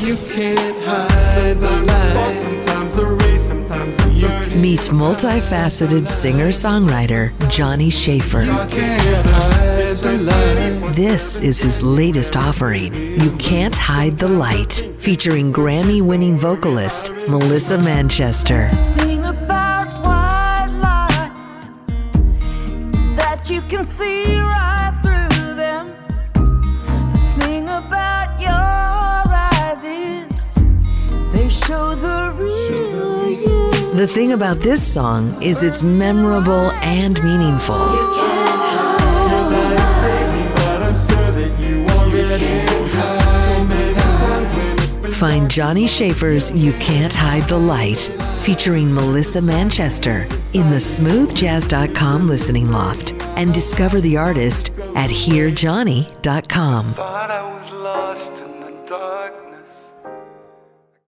You can't hide the light. Sometimes a race, sometimes a burden. Meet multifaceted singer songwriter Johnny Schaefer. Can't hide the light. This is his latest offering, You Can't Hide the Light, featuring Grammy winning vocalist Melissa Manchester. about white lies that you can see right they show the real you. The thing about this song is it's memorable and meaningful. But I'm sure that you already So many times when it's been Find Johnny Schaefer's You Can't Hide the Light, featuring Melissa Manchester, in the smoothjazz.com listening loft, and discover the artist at hearjohnny.com.